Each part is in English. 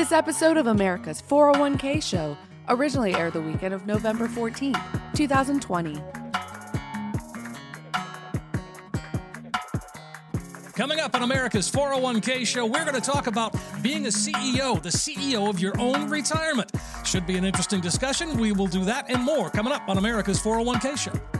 This episode of America's 401k show originally aired the weekend of November 14, 2020. Coming up on America's 401k show, we're going to talk about being a CEO, the CEO of your own retirement. Should be an interesting discussion. We will do that and more coming up on America's 401k show.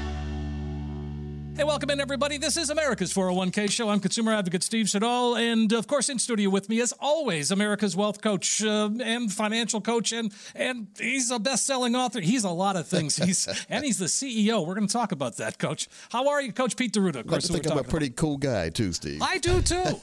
Hey, welcome in, everybody. This is America's 401k show. I'm consumer advocate Steve Siddall. And of course, in studio with me, as always, America's wealth coach uh, and financial coach. And, and he's a best selling author. He's a lot of things. He's And he's the CEO. We're going to talk about that, coach. How are you, Coach Pete D'Arruda? Of I course, to think I'm a pretty cool guy, too, Steve. I do, too.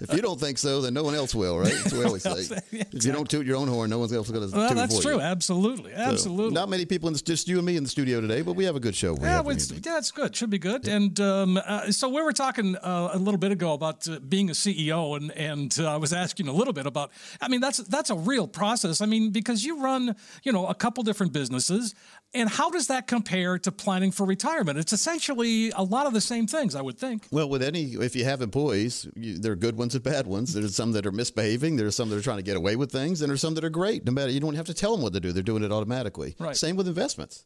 if you don't think so, then no one else will, right? That's what we always say. Yeah, If you don't toot your own horn, no one else is going to well, toot that's true. you. Absolutely. So, Absolutely. not many people, in the, just you and me in the studio today, but we have a good show. We Yeah, have for it's, you. Yeah, it's good. Should be good. And um, uh, so we were talking uh, a little bit ago about uh, being a CEO, and and uh, I was asking a little bit about. I mean, that's that's a real process. I mean, because you run, you know, a couple different businesses, and how does that compare to planning for retirement? It's essentially a lot of the same things, I would think. Well, with any, if you have employees, you, there are good ones and bad ones. There's some that are misbehaving. There's some that are trying to get away with things, and there's some that are great. No matter, you don't have to tell them what to do; they're doing it automatically. Right. Same with investments.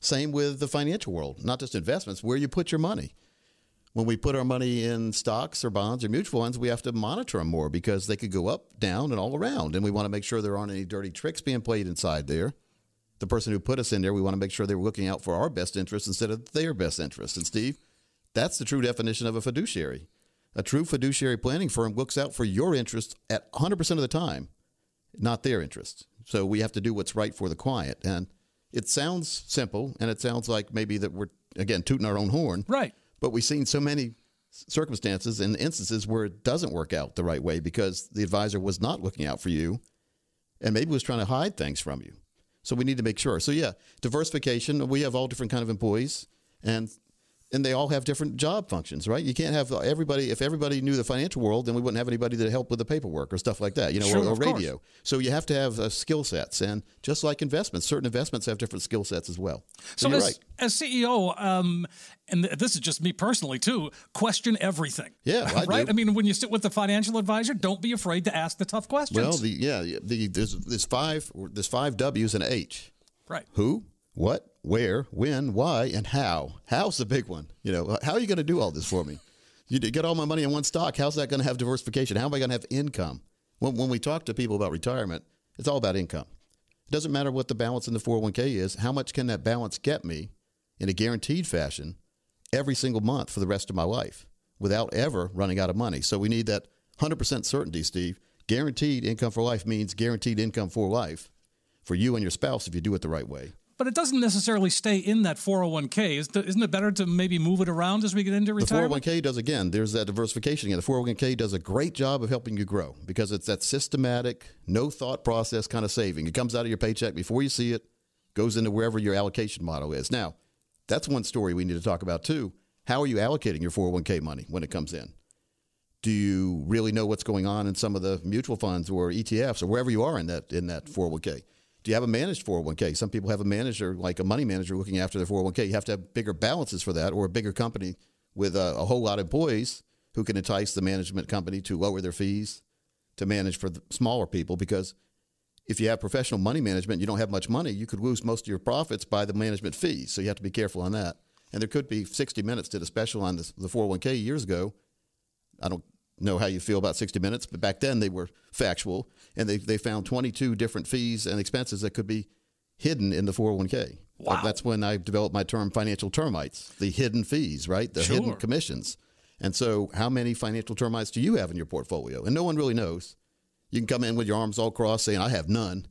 Same with the financial world. Not just investments, where you put your money. When we put our money in stocks or bonds or mutual funds, we have to monitor them more because they could go up, down, and all around. And we want to make sure there aren't any dirty tricks being played inside there. The person who put us in there, we want to make sure they're looking out for our best interests instead of their best interests. And Steve, that's the true definition of a fiduciary. A true fiduciary planning firm looks out for your interests at 100% of the time, not their interests. So we have to do what's right for the client. And it sounds simple, and it sounds like maybe that we're, again, tooting our own horn. Right. But we've seen so many circumstances and instances where it doesn't work out the right way because the advisor was not looking out for you and maybe was trying to hide things from you. So we need to make sure. So yeah, diversification. We have all different kind of employees, and and they all have different job functions, right? You can't have everybody. If everybody knew the financial world, then we wouldn't have anybody to help with the paperwork or stuff like that, you know, Sure, or, or of course. radio. So you have to have uh, skill sets, and just like investments, certain investments have different skill sets as well. So, So you're as, right. as CEO, um, and th- this is just me personally too, question everything. Yeah, I right. do. I mean, when you sit with the financial advisor, don't be afraid to ask the tough questions. Well, the yeah, the there's there's five there's five W's and an H. right. Who, what, where, when, why, and how. How's the big one. You know, how are you going to do all this for me? You get all my money in one stock. How's that going to have diversification? How am I going to have income? When, when we talk to people about retirement, it's all about income. It doesn't matter what the balance in the 401k is. How much can that balance get me in a guaranteed fashion every single month for the rest of my life without ever running out of money? So we need that 100% certainty, Steve. Guaranteed income for life means guaranteed income for life for you and your spouse if you do it the right way. But it doesn't necessarily stay in that 401k. Is the, isn't it better to maybe move it around as we get into retirement? The retirement? 401k does again. There's that diversification again. The 401k does a great job of helping you grow because it's that systematic, no thought process kind of saving. It comes out of your paycheck before you see it, goes into wherever your allocation model is. Now, that's one story we need to talk about too. How are you allocating your 401k money when it comes in? Do you really know what's going on in some of the mutual funds or ETFs or wherever you are in that in that 401k? Do you have a managed 401k? Some people have a manager, like a money manager, looking after their 401k. You have to have bigger balances for that, or a bigger company with a, a whole lot of employees who can entice the management company to lower their fees to manage for the smaller people. Because if you have professional money management, you don't have much money, you could lose most of your profits by the management fees. So you have to be careful on that. And there could be 60 Minutes did a special on this, the 401k years ago. I don't know how you feel about 60 Minutes, but back then they were factual, and they, they found 22 different fees and expenses that could be hidden in the 401k. Wow. That's when I developed my term financial termites, the hidden fees, right? The hidden commissions. And so, how many financial termites do you have in your portfolio? And no one really knows. You can come in with your arms all crossed saying, I have none.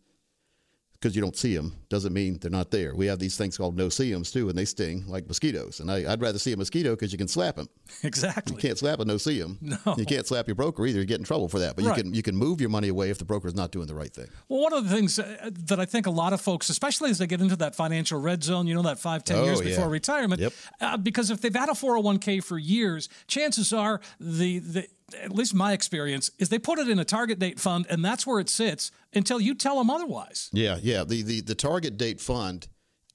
Because you don't see them doesn't mean they're not there. We have these things called no-see-ums too, and they sting like mosquitoes. And I, would rather see a mosquito because you can slap them. Exactly. You can't slap a no-see-um. No. You can't slap your broker either. You get in trouble for that. But Right. you can you can move your money away if the broker is not doing the right thing. Well, one of the things uh, that I think a lot of folks, especially as they get into that financial red zone, you know, that five, ten Oh, years yeah. before retirement, Yep. uh, because if they've had a 401k for years, chances are the, the at least my experience is they put it in a target date fund and that's where it sits until you tell them otherwise. Yeah, yeah. The the, the target date fund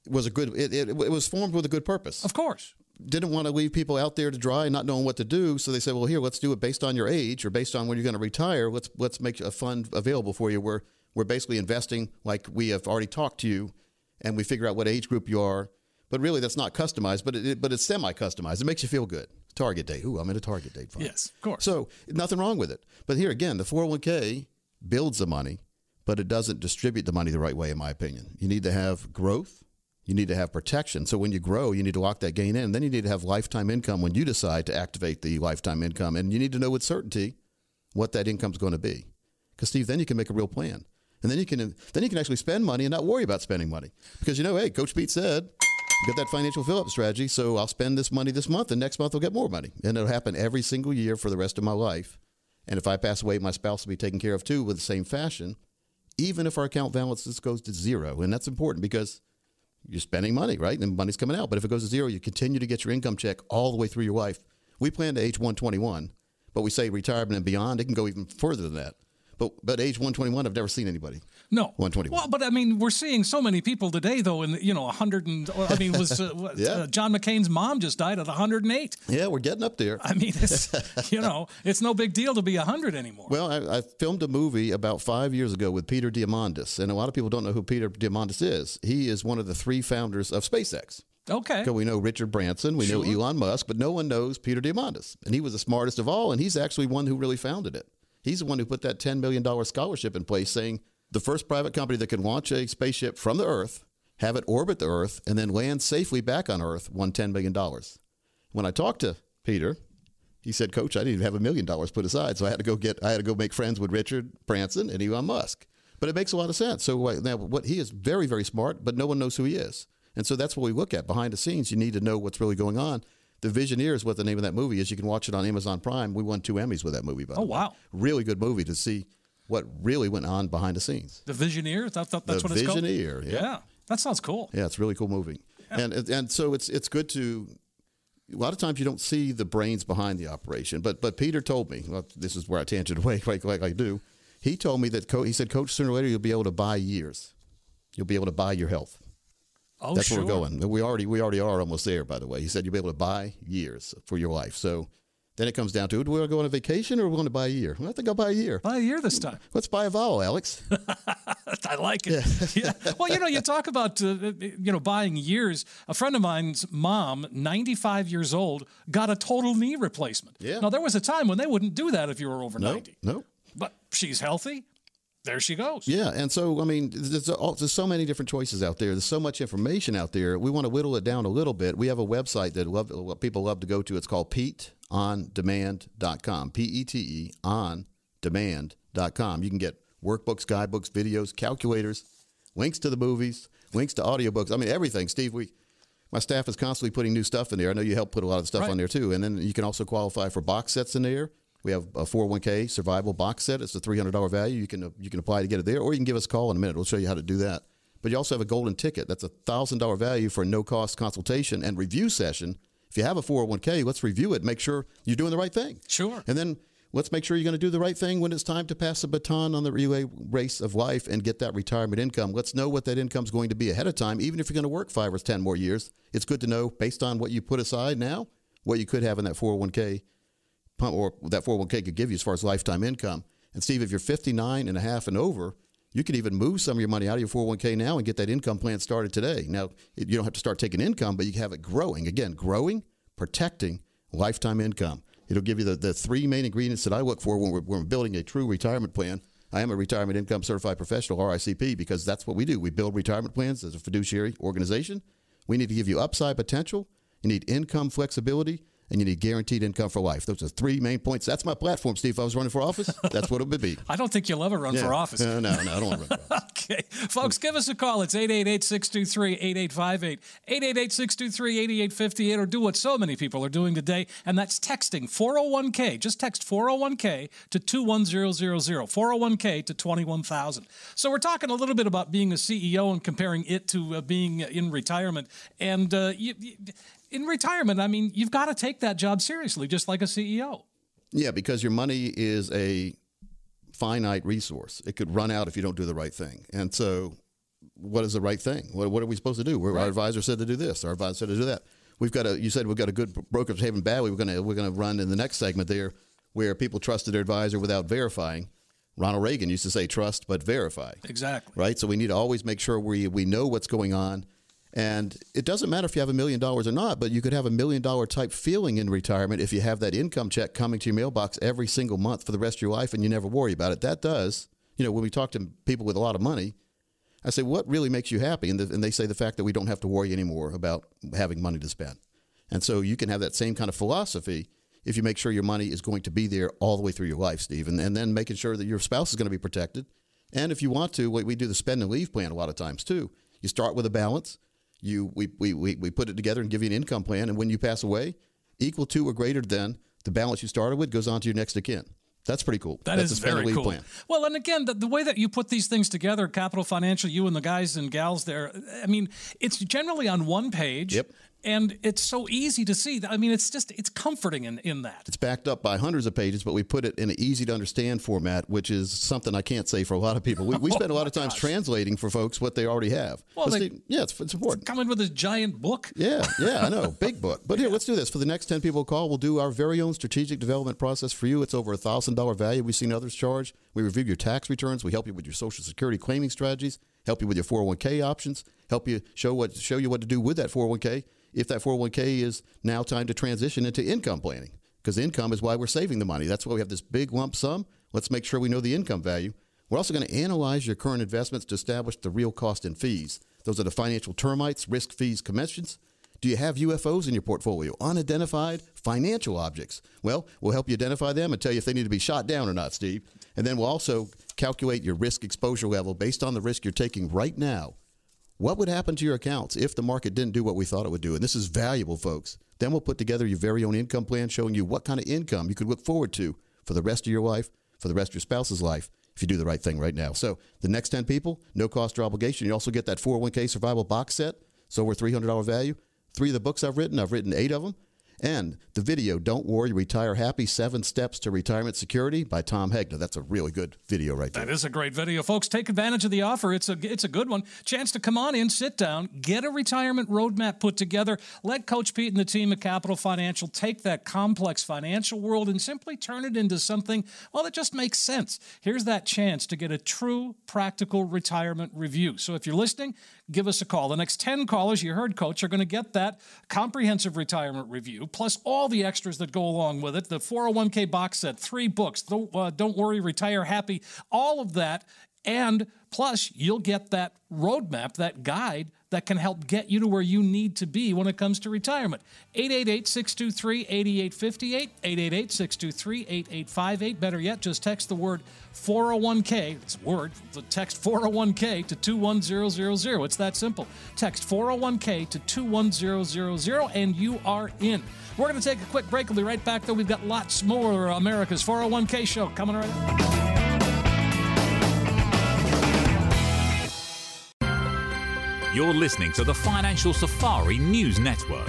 was a good. It, it, it was formed with a good purpose. Of course. didn't want to leave people out there to dry, not knowing what to do. So they said, "Well, here, let's do it based on your age or based on when you're going to retire. Let's let's make a fund available for you where we're basically investing like we have already talked to you, and we figure out what age group you are. But really, that's not customized, but it, but it's semi-customized. It makes you feel good. Target date. Ooh, I'm in a target date fund. Yes, of course. So nothing wrong with it. But here again, the 401k builds the money, but it doesn't distribute the money the right way, in my opinion. You need to have growth. You need to have protection. So when you grow, you need to lock that gain in. Then you need to have lifetime income when you decide to activate the lifetime income, and you need to know with certainty what that income is going to be. Because Steve, then you can make a real plan, and then you can then you can actually spend money and not worry about spending money. Because you know, hey, Coach Pete said. Get that financial fill up strategy. So I'll spend this money this month, and next month I'll get more money. And it'll happen every single year for the rest of my life. And if I pass away, my spouse will be taken care of too with the same fashion, even if our account balance just goes to zero. And that's important because you're spending money, right? And money's coming out. But if it goes to zero, you continue to get your income check all the way through your life. We plan to age 121, but we say retirement and beyond, it can go even further than that. But, but age 121, I've never seen anybody. No, 121. Well, but I mean, we're seeing so many people today, though, in the, you know, 100 and I mean, was uh, Yeah. uh, John McCain's mom just died at 108. Yeah, we're getting up there. I mean, it's you know, it's no big deal to be 100 anymore. Well, I, I filmed a movie about five years ago with Peter Diamandis, and a lot of people don't know who Peter Diamandis is. He is one of the three founders of SpaceX. okay. So we know Richard Branson, we know Elon Musk, but no one knows Peter Diamandis. And he was the smartest of all, and he's actually one who really founded it. He's the one who put that $10 million scholarship in place, saying the first private company that can launch a spaceship from the Earth, have it orbit the Earth, and then land safely back on Earth won $10 million. When I talked to Peter, he said, Coach, I didn't even have a million dollars put aside, so I had to go get, I had to go make friends with Richard Branson and Elon Musk. But it makes a lot of sense. So now, what he is very, very smart, but no one knows who he is, and so that's what we look at behind the scenes. You need to know what's really going on. The Visioneer is what the name of that movie is. You can watch it on Amazon Prime. We won two Emmys with that movie. By oh, the Oh, wow. Really good movie to see what really went on behind the scenes. The Visioneer. That, that, that's The what it's called. Visioneer, yeah. Yeah, that sounds cool. Yeah, it's a really cool movie. And and so it's it's good to a lot of times you don't see the brains behind the operation. But but Peter told me, well, this is where I tangent away like, like I do. He told me that co- he said, Coach, sooner or later you'll be able to buy years. You'll be able to buy your health. Oh, That's sure. where we're going. We already we already are almost there. By the way, he said you'll be able to buy years for your life. So then it comes down to, do we want to go on a vacation or we want to buy a year? Well, I think I'll buy a year. Buy a year this time. Let's buy a vowel, Alex. I like it. Yeah. Well, you know, you talk about uh, you know buying years. A friend of mine's mom, 95 years old, got a total knee replacement. Yeah. Now there was a time when they wouldn't do that if you were over no, 90. no. But she's healthy. There she goes. Yeah, and so I mean, there's, there's so many different choices out there. There's so much information out there. We want to whittle it down a little bit. We have a website that love, what people love to go to. It's called PeteOnDemand.com. P E T E on demand.com. You can get workbooks, guidebooks, videos, calculators, links to the movies, links to audiobooks. I mean, everything. Steve, we my staff is constantly putting new stuff in there. I know you help put a lot of stuff Right. on there too. And then you can also qualify for box sets in there. We have a 401k survival box set. It's a $300 value. You can uh, you can apply to get it there, or you can give us a call in a minute. We'll show you how to do that. But you also have a golden ticket. That's a thousand dollar value for a no cost consultation and review session. If you have a 401k, let's review it. Make sure you're doing the right thing. Sure. And then let's make sure you're going to do the right thing when it's time to pass the baton on the relay race of life and get that retirement income. Let's know what that income is going to be ahead of time. Even if you're going to work five or 10 more years, it's good to know based on what you put aside now, what you could have in that 401k pump or that 401k could give you as far as lifetime income. And Steve, if you're 59 and a half and over, you could even move some of your money out of your 401k now and get that income plan started today. Now, you don't have to start taking income, but you have it growing. Again, growing, protecting lifetime income. It'll give you the, the three main ingredients that I look for when we're, when we're building a true retirement plan. I am a retirement income certified professional, RICP, because that's what we do. We build retirement plans as a fiduciary organization. We need to give you upside potential. You need income flexibility, and you need guaranteed income for life. Those are three main points. That's my platform, Steve. If I was running for office, that's what it would be. I don't think you'll ever run Yeah. for office. No, no, no, I don't want to run for office. Okay. Folks, give us a call. It's 888 623 8858, 888 623 8858, or do what so many people are doing today, and that's texting 401k. Just text 401k to 21000, 401k to 21000. So we're talking a little bit about being a CEO and comparing it to uh, being in retirement. And uh, you, you, in retirement, I mean, you've got to take that job seriously, just like a CEO. Yeah, because your money is a finite resource. It could run out if you don't do the right thing. And so, what is the right thing? What, what are we supposed to do? Our advisor said to do this. Our advisor said to do that. We've got a. You said we've got a good brokerage haven bad. We're gonna we're gonna run in the next segment there where people trusted their advisor without verifying. Ronald Reagan used to say trust but verify. Exactly. Right. So we need to always make sure we we know what's going on. And it doesn't matter if you have a million dollars or not, but you could have a million dollar type feeling in retirement if you have that income check coming to your mailbox every single month for the rest of your life and you never worry about it. That does, you know, when we talk to people with a lot of money, I say, what really makes you happy? And, the, and they say the fact that we don't have to worry anymore about having money to spend. And so you can have that same kind of philosophy if you make sure your money is going to be there all the way through your life, Steve, and, and then making sure that your spouse is going to be protected. And if you want to, we, we do the spend and leave plan a lot of times too. You start with a balance. You we, we, we, we put it together and give you an income plan, and when you pass away, equal to or greater than the balance you started with goes on to your next of kin. That's pretty cool. That That's is a spend and very cool. plan. Well, and again, the, the way that you put these things together, Capital Financial, you and the guys and gals there, I mean, it's generally on one page. Yep. And it's so easy to see. I mean, it's just, it's comforting in, in that. It's backed up by hundreds of pages, but we put it in an easy to understand format, which is something I can't say for a lot of people. We, we oh spend a lot of times translating for folks what they already have. Well, they- Steve, yeah, it's, it's important. Come in with a giant book. Yeah, yeah, I know. Big book. But here, let's do this. For the next 10 people call, we'll do our very own strategic development process for you. It's over a $1,000 value we've seen others charge. We review your tax returns. We help you with your Social Security claiming strategies, help you with your 401k options, help you show what show you what to do with that 401k if that 401k is now time to transition into income planning. Because income is why we're saving the money. That's why we have this big lump sum. Let's make sure we know the income value. We're also going to analyze your current investments to establish the real cost and fees. Those are the financial termites, risk fees, commissions. Do you have UFOs in your portfolio? Unidentified financial objects? Well, we'll help you identify them and tell you if they need to be shot down or not, Steve. And then we'll also calculate your risk exposure level based on the risk you're taking right now. What would happen to your accounts if the market didn't do what we thought it would do? And this is valuable, folks. Then we'll put together your very own income plan showing you what kind of income you could look forward to for the rest of your life, for the rest of your spouse's life, if you do the right thing right now. So the next 10 people, no cost or obligation. You also get that 401k survival box set. It's over $300 value. Three of the books I've written, I've written eight of them. And the video, Don't Worry, Retire Happy Seven Steps to Retirement Security by Tom Hegna. That's a really good video right there. That is a great video, folks. Take advantage of the offer. It's a it's a good one. Chance to come on in, sit down, get a retirement roadmap put together. Let Coach Pete and the team at Capital Financial take that complex financial world and simply turn it into something well that just makes sense. Here's that chance to get a true practical retirement review. So if you're listening, give us a call. The next 10 callers you heard coach are going to get that comprehensive retirement review plus all the extras that go along with it. The 401k box set, three books, don't, uh, don't worry, retire happy, all of that and plus you'll get that roadmap, that guide that can help get you to where you need to be when it comes to retirement. 888-623-8858, 888-623-8858. Better yet, just text the word 401k, it's word, the text 401k to 21000. It's that simple. Text 401k to 21000 and you are in. We're going to take a quick break. We'll be right back though. We've got lots more America's 401k show coming right up. You're listening to the Financial Safari News Network.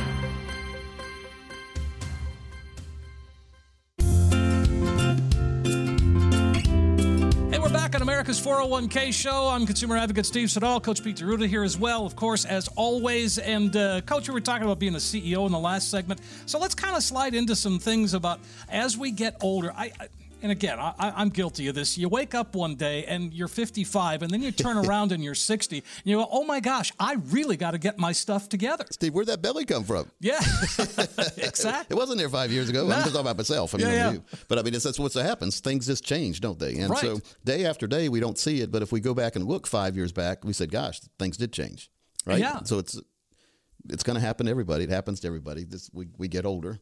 Hey, we're back on America's 401k show. I'm consumer advocate Steve Siddall, Coach Pete D'Arruda here as well, of course, as always. And uh, Coach, we were talking about being a CEO in the last segment. So let's kind of slide into some things about as we get older. I, I and again, I, I'm guilty of this. You wake up one day and you're 55, and then you turn around and you're 60, and you go, "Oh my gosh, I really got to get my stuff together." Steve, where'd that belly come from? Yeah, exactly. It wasn't there five years ago. I'm just talking about myself. I mean, Yeah, yeah. But I mean, it's, that's what happens. Things just change, don't they? And Right. so day after day, we don't see it. But if we go back and look five years back, we said, "Gosh, things did change." Right? Yeah. So it's it's going to happen to everybody. It happens to everybody. This we we get older.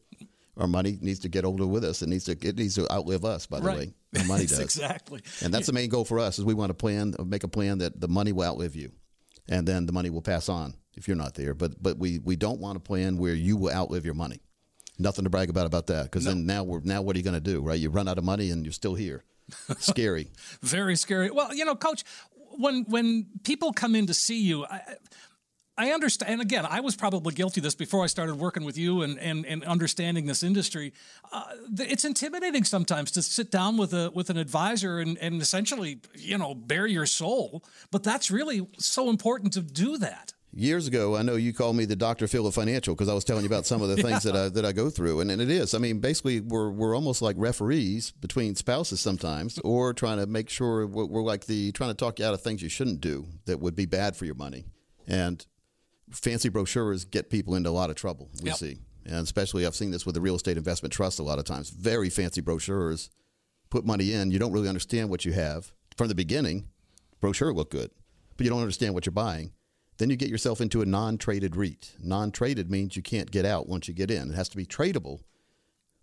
Our money needs to get older with us. It needs to it needs to outlive us. By the Right. way, our money does. exactly. And that's the main goal for us is we want to plan, make a plan that the money will outlive you, and then the money will pass on if you're not there. But but we we don't want a plan where you will outlive your money. Nothing to brag about about that because then now we're now what are you going to do? Right? You run out of money and you're still here. Scary. Very scary. Well, you know, Coach, when when people come in to see you, I, I understand. And again, I was probably guilty of this before I started working with you and and, and understanding this industry. Uh, th- it's intimidating sometimes to sit down with a with an advisor and and essentially, you know, bare your soul. But that's really so important to do that. Years ago, I know you called me the Dr. Phil of financial because I was telling you about some of the things that I that I go through, and, and it is. I mean, basically, we're we're almost like referees between spouses sometimes, or trying to make sure we're, we're like the trying to talk you out of things you shouldn't do that would be bad for your money, and fancy brochures get people into a lot of trouble. We Yep. see, and especially I've seen this with the real estate investment trust a lot of times. Very fancy brochures put money in, you don't really understand what you have from the beginning. Brochure look good, but you don't understand what you're buying. Then you get yourself into a non-traded REIT. Non-traded means you can't get out once you get in. It has to be tradable.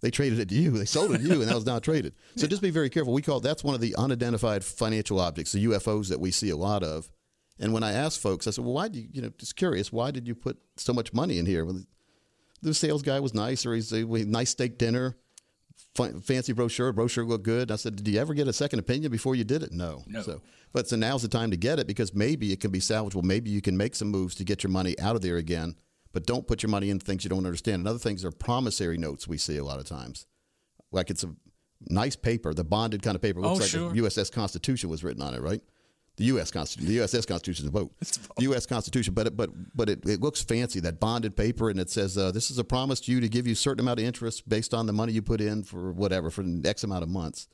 They traded it to you. They sold it to you, and that was not traded. So just be very careful. We call that's one of the unidentified financial objects, the UFOs that we see a lot of. And when I asked folks, I said, "Well, why do you? You know, just curious, why did you put so much money in here?" Well, the sales guy was nice, or he's a nice steak dinner, fa- fancy brochure. Brochure looked good. I said, "Did you ever get a second opinion before you did it?" No. No. So, but so now's the time to get it because maybe it can be salvageable. Maybe you can make some moves to get your money out of there again. But don't put your money in things you don't understand. And other things are promissory notes we see a lot of times. Like it's a nice paper, the bonded kind of paper. Looks Oh, like sure. the USS Constitution was written on it, right? The U.S. Constitution, the USS Constitution is a vote. The U.S. Constitution, but it, but but it, it looks fancy. That bonded paper, and it says uh, this is a promise to you to give you a certain amount of interest based on the money you put in for whatever for X amount of months.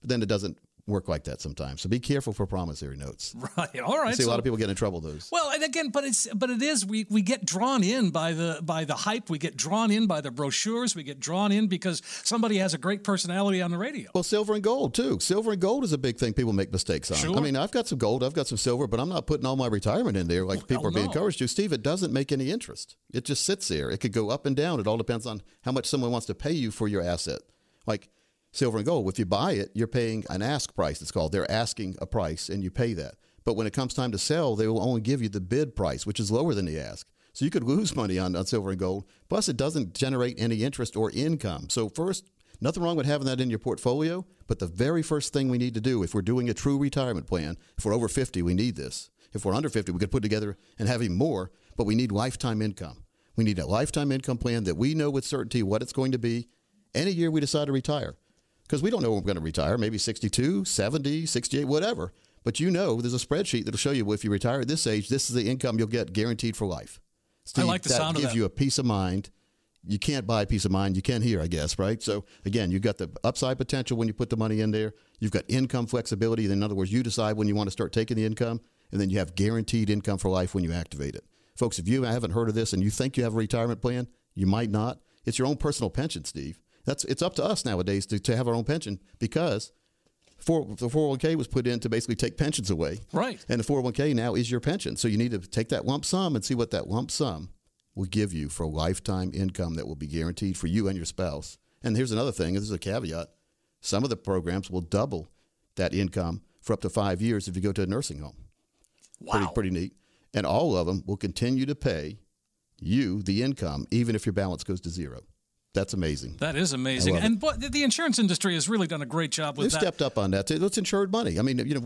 But then it doesn't work like that sometimes. So be careful for promissory notes. Right. All right. I see a lot of people get in trouble those. Well, and again, but it's but it is we we get drawn in by the by the hype. We get drawn in by the brochures. We get drawn in because somebody has a great personality on the radio. Well, silver and gold too. Silver and gold is a big thing people make mistakes on. Sure. I mean, I've got some gold, I've got some silver, but I'm not putting all my retirement in there like people are being no. encouraged to. Steve, it doesn't make any interest. It just sits there. It could go up and down. It all depends on how much someone wants to pay you for your asset. Like silver and gold, if you buy it, you're paying an ask price. It's called. They're asking a price, and you pay that. But when it comes time to sell, they will only give you the bid price, which is lower than the ask. So you could lose money on, on silver and gold. Plus, it doesn't generate any interest or income. So first, nothing wrong with having that in your portfolio. But the very first thing we need to do, if we're doing a true retirement plan, if we're over 50, we need this. If we're under 50, we could put together and have even more. But we need lifetime income. We need a lifetime income plan that we know with certainty what it's going to be any year we decide to retire because we don't know when we're going to retire maybe 62 70 68 whatever. But you know there's a spreadsheet that'll show you well, if you retire at this age this is the income you'll get guaranteed for life. Steve, like the that sound of gives that. you a peace of mind. You can't buy peace of mind you can here i guess right? So again you've got the upside potential when you put the money in there. You've got income flexibility. In other words you decide when you want to start taking the income and then you have guaranteed income for life when you activate it. Folks if you haven't heard of this and you think you have a retirement plan you might not. It's your own personal pension steve that's it's up to us nowadays to, to have our own pension because for, the 401k was put in to basically take pensions away. Right. And the 401k now is your pension. So you need to take that lump sum and see what that lump sum will give you for lifetime income that will be guaranteed for you and your spouse. And here's another thing this is a caveat some of the programs will double that income for up to five years if you go to a nursing home. Wow. Pretty, pretty neat. And all of them will continue to pay you the income even if your balance goes to zero. That's amazing. That is amazing. it. And the- insurance industry has really done a great job with They've that. stepped up on that. It's insured money. I mean, you know,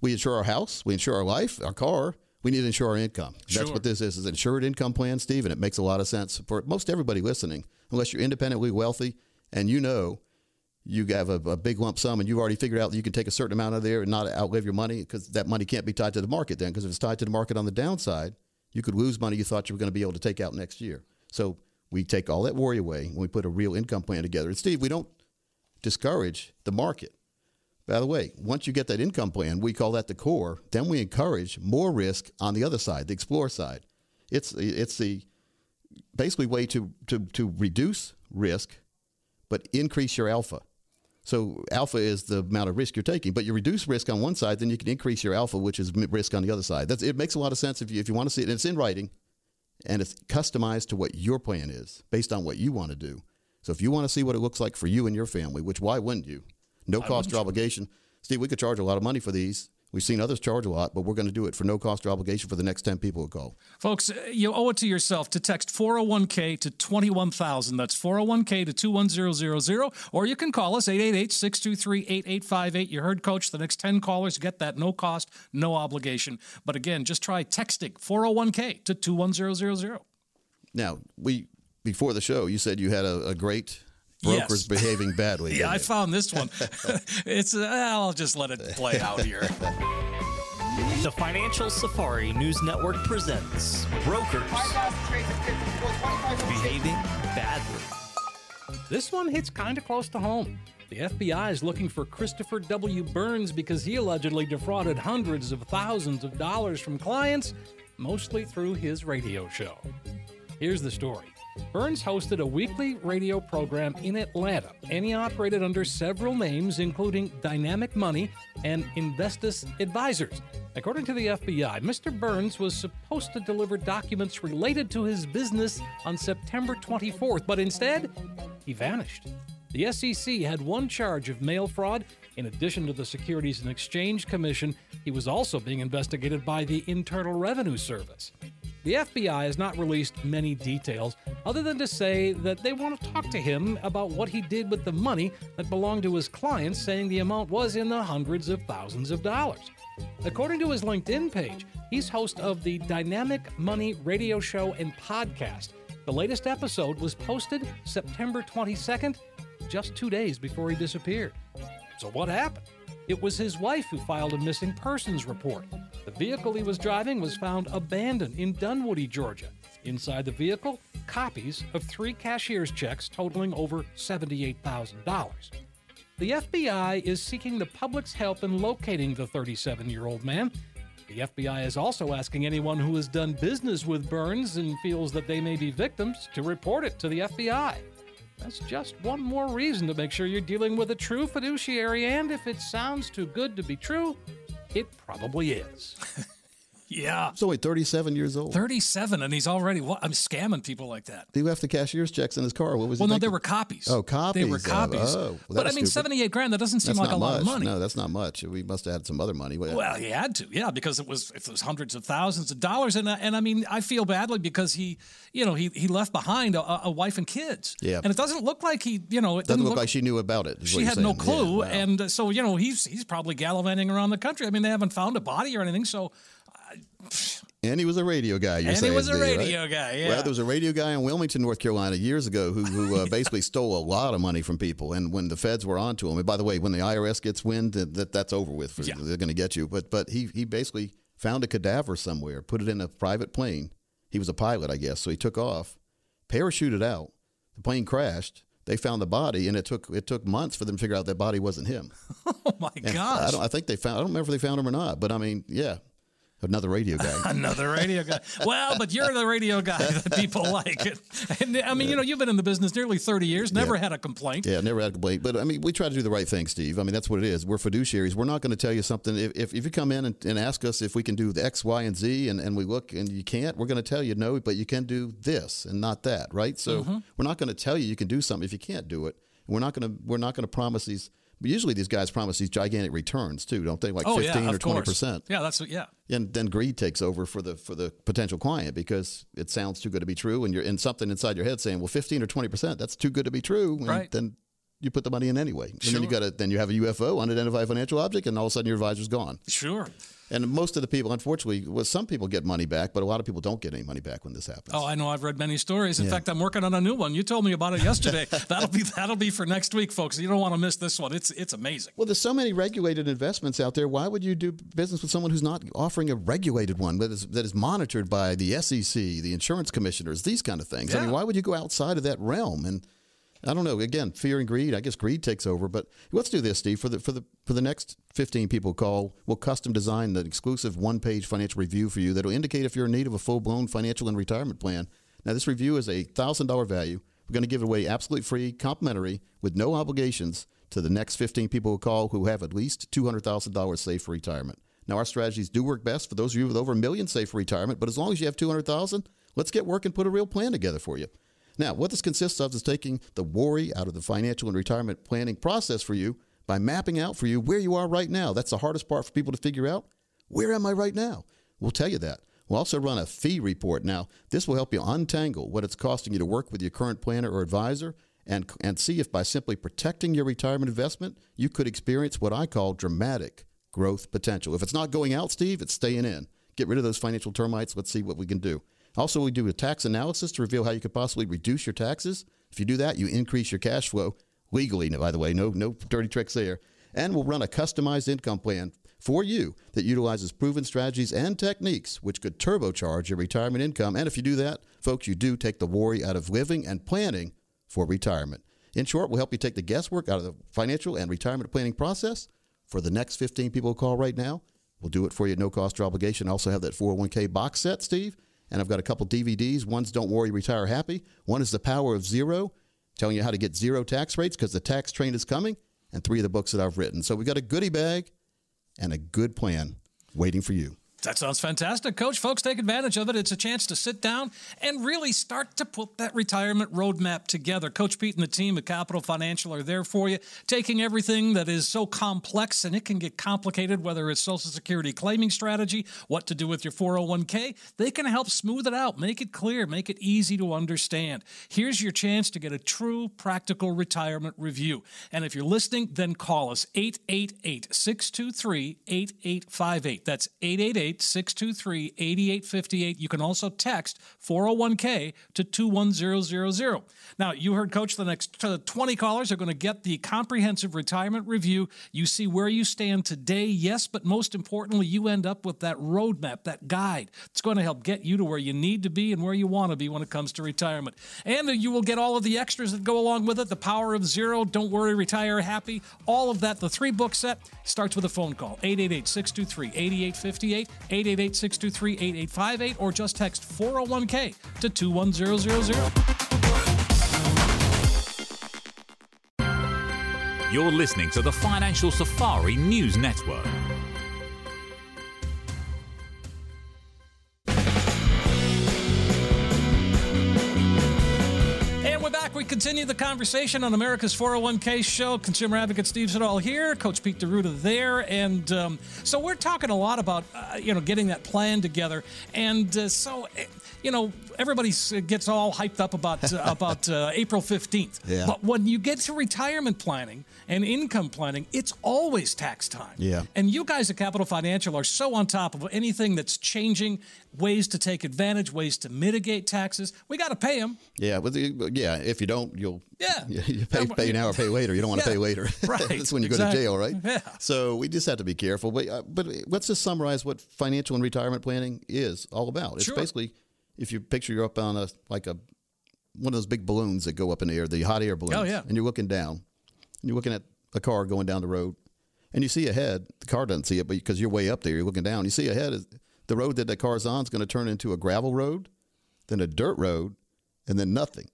we insure our house, we insure our life, our car. We need to insure our income. That's Sure. what this is. Is an insured income plan, Steve, and it makes a lot of sense for most everybody listening. Unless you're independently wealthy and you know you have a, a big lump sum and you've already figured out that you can take a certain amount of there and not outlive your money because that money can't be tied to the market then. Because if it's tied to the market on the downside, you could lose money you thought you were going to be able to take out next year. So we take all that worry away when we put a real income plan together. And Steve, we don't discourage the market. By the way, once you get that income plan, we call that the core. Then we encourage more risk on the other side, the explore side. It's it's the basically way to to to reduce risk, but increase your alpha. So alpha is the amount of risk you're taking, but you reduce risk on one side, then you can increase your alpha, which is risk on the other side. That's it makes a lot of sense if you if you want to see it. And it's in writing, and it's customized to what your plan is based on what you want to do. So if you want to see what it looks like for you and your family, which why wouldn't you? No cost or obligation. Steve, we could charge a lot of money for these. We've seen others charge a lot, but we're going to do it for no cost or obligation for the next 10 people who call. Folks, uh, you owe it to yourself to text 401k to 21000. That's 401k to 21000. Or you can call us 888 623 8858. You heard, Coach, the next 10 callers get that no cost, no obligation. But again, just try texting 401k to 21000. Now, we before the show, you said you had a, a great brokers Yes. behaving badly. Yeah, I found this one. it's, uh, I'll just let it play out here. The Financial Safari News Network presents Brokers Behaving Badly. This one hits kind of close to home. The FBI is looking for Christopher W. Burns because he allegedly defrauded hundreds of thousands of dollars from clients, mostly through his radio show. Here's the story. Burns hosted a weekly radio program in Atlanta, and he operated under several names, including Dynamic Money and Investus Advisors. According to the FBI, Mr. Burns was supposed to deliver documents related to his business on September 24th, but instead, he vanished. The SEC had one charge of mail fraud. In addition to the Securities and Exchange Commission, he was also being investigated by the Internal Revenue Service. The FBI has not released many details other than to say that they want to talk to him about what he did with the money that belonged to his clients, saying the amount was in the hundreds of thousands of dollars. According to his LinkedIn page, he's host of the Dynamic Money radio show and podcast. The latest episode was posted September 22nd, just two days before he disappeared. So, what happened? It was his wife who filed a missing persons report. The vehicle he was driving was found abandoned in Dunwoody, Georgia. Inside the vehicle, copies of three cashier's checks totaling over $78,000. The FBI is seeking the public's help in locating the 37 year old man. The FBI is also asking anyone who has done business with Burns and feels that they may be victims to report it to the FBI. That's just one more reason to make sure you're dealing with a true fiduciary, and if it sounds too good to be true, it probably is. yeah. He's only 37 years old. 37, and he's already, what, I'm scamming people like that. He left the cashier's checks in his car. What was Well, no, thinking? they were copies. Oh, copies. They were of- copies. oh, well, but I mean, stupid. 78 grand, that doesn't seem That's like a lot of money. No, that's not much. We must have had some other money. Well, he had to, yeah, because it was, it was hundreds of thousands of dollars, and and I mean, I feel badly because he, you know, he he left behind a, a wife and kids, Yeah. and it doesn't look like he, you know, it doesn't didn't look, like she knew about it. she had no saying. Yeah, clue, wow. and uh, so you know, he's he's probably gallivanting around the country. I mean, they haven't found a body or anything, so And he was a radio guy. You're And he was a Steve, right? radio guy, yeah. Well, there was a radio guy in Wilmington, North Carolina, years ago, who, who uh, basically stole a lot of money from people. And when the feds were onto him, and by the way, when the IRS gets wind, that, that that's over with. For, Yeah. They're going to get you. But but he he basically found a cadaver somewhere, put it in a private plane. He was a pilot, I guess, so he took off, parachuted out. The plane crashed. They found the body, and it took it took months for them to figure out that body wasn't him. oh my And gosh, I don't. I think they found. I don't remember if they found him or not. But I mean, yeah, another radio guy. Another radio guy. Well, but you're the radio guy that people like. And I mean, you know, you've been in the business nearly 30 years, never Yeah. had a complaint. Yeah, never had a complaint. But I mean, we try to do the right thing, Steve. I mean, that's what it is. We're fiduciaries. We're not going to tell you something. If, if, if you come in and, and ask us if we can do the X, Y, and Z, and, and we look and you can't, we're going to tell you no, but you can do this and not that, right? So Mm-hmm. we're not going to tell you you can do something if you can't do it. We're not going to we're not going to promise these. Usually these guys promise these gigantic returns too, don't they? Like Oh, fifteen yeah, or twenty percent. Yeah, that's what, yeah. and then greed takes over for the for the potential client because it sounds too good to be true, and you're in something inside your head saying, "Well, fifteen or twenty percent, that's too good to be true." And Right. Then you put the money in anyway, and then you got to then you have a UFO, unidentified financial object, and all of a sudden your advisor's gone. Sure. And most of the people, unfortunately, well, some people get money back, but a lot of people don't get any money back when this happens. Oh, I know. I've read many stories. In fact, I'm working on a new one. You told me about it yesterday. that'll be that'll be for next week, folks. You don't want to miss this one. It's it's amazing. Well, there's so many regulated investments out there. Why would you do business with someone who's not offering a regulated one that is that is monitored by the SEC, the insurance commissioners, these kind of things? I mean, why would you go outside of that realm? And I don't know. Again, fear and greed. I guess greed takes over. But let's do this, Steve. For the for the for the next 15 people call, we'll custom design the exclusive one-page financial review for you that'll indicate if you're in need of a full-blown financial and retirement plan. Now, this review is a thousand dollar value. We're going to give it away absolutely free, complimentary, with no obligations to the next 15 people who call who have at least $200,000 saved for retirement. Now, our strategies do work best for those of you with over a million saved for retirement, but as long as you have 200,000, let's get work and put a real plan together for you. Now, what this consists of is taking the worry out of the financial and retirement planning process for you by mapping out for you where you are right now. That's the hardest part for people to figure out. Where am I right now? We'll tell you that. We'll also run a fee report. Now, this will help you untangle what it's costing you to work with your current planner or advisor and, and see if by simply protecting your retirement investment, you could experience what I call dramatic growth potential. If it's not going out, Steve, it's staying in. Get rid of those financial termites. Let's see what we can do. Also, we do a tax analysis to reveal how you could possibly reduce your taxes. If you do that, you increase your cash flow legally, by the way, no, no dirty tricks there. And we'll run a customized income plan for you that utilizes proven strategies and techniques which could turbocharge your retirement income. And if you do that, folks, you do take the worry out of living and planning for retirement. In short, we'll help you take the guesswork out of the financial and retirement planning process. For the next 15 people who call right now, we'll do it for you at no cost or obligation. Also have that 401k box set, Steve. And I've got a couple DVDs. One's Don't Worry, Retire Happy. One is The Power of Zero, telling you how to get zero tax rates because the tax train is coming. And three of the books that I've written. So we've got a goodie bag and a good plan waiting for you. That sounds fantastic, Coach. Folks, take advantage of it. It's a chance to sit down and really start to put that retirement roadmap together. Coach Pete and the team at Capital Financial are there for you, taking everything that is so complex and it can get complicated, whether it's Social Security claiming strategy, what to do with your 401k. They can help smooth it out, make it clear, make it easy to understand. Here's your chance to get a true practical retirement review. And if you're listening, then call us 888 623 8858. That's 888 623 8858. You can also text 401k to 21000. Now, you heard Coach, the next 20 callers are going to get the comprehensive retirement review. You see where you stand today, yes, but most importantly, you end up with that roadmap, that guide. It's going to help get you to where you need to be and where you want to be when it comes to retirement. And you will get all of the extras that go along with it the power of zero, don't worry, retire happy, all of that. The three book set starts with a phone call 888 623 8858. 888 623 8858 or just text 401k to 21000. You're listening to the Financial Safari News Network. Continue the conversation on America's 401k show. Consumer advocate Steve Siddall here, Coach Pete D'Arruda there, and um, so we're talking a lot about uh, you know getting that plan together. And uh, so eh, you know everybody gets all hyped up about uh, about uh, April 15th. Yeah. But when you get to retirement planning and income planning, it's always tax time. Yeah. And you guys at Capital Financial are so on top of anything that's changing, ways to take advantage, ways to mitigate taxes. We got to pay them. Yeah, the, yeah, if you don't, you'll yeah you pay, pay now or pay later. You don't want to Yeah. pay later. Right, That's when you go exactly. to jail, right? Yeah. So we just have to be careful. But uh, but let's just summarize what financial and retirement planning is all about. It's Sure. basically if you picture you're up on a like a one of those big balloons that go up in the air, the hot air balloons. Oh, yeah. And you're looking down, and you're looking at a car going down the road, and you see ahead. The car doesn't see it, but because you're way up there, you're looking down. You see ahead is the road that the car's on is going to turn into a gravel road, then a dirt road, and then nothing.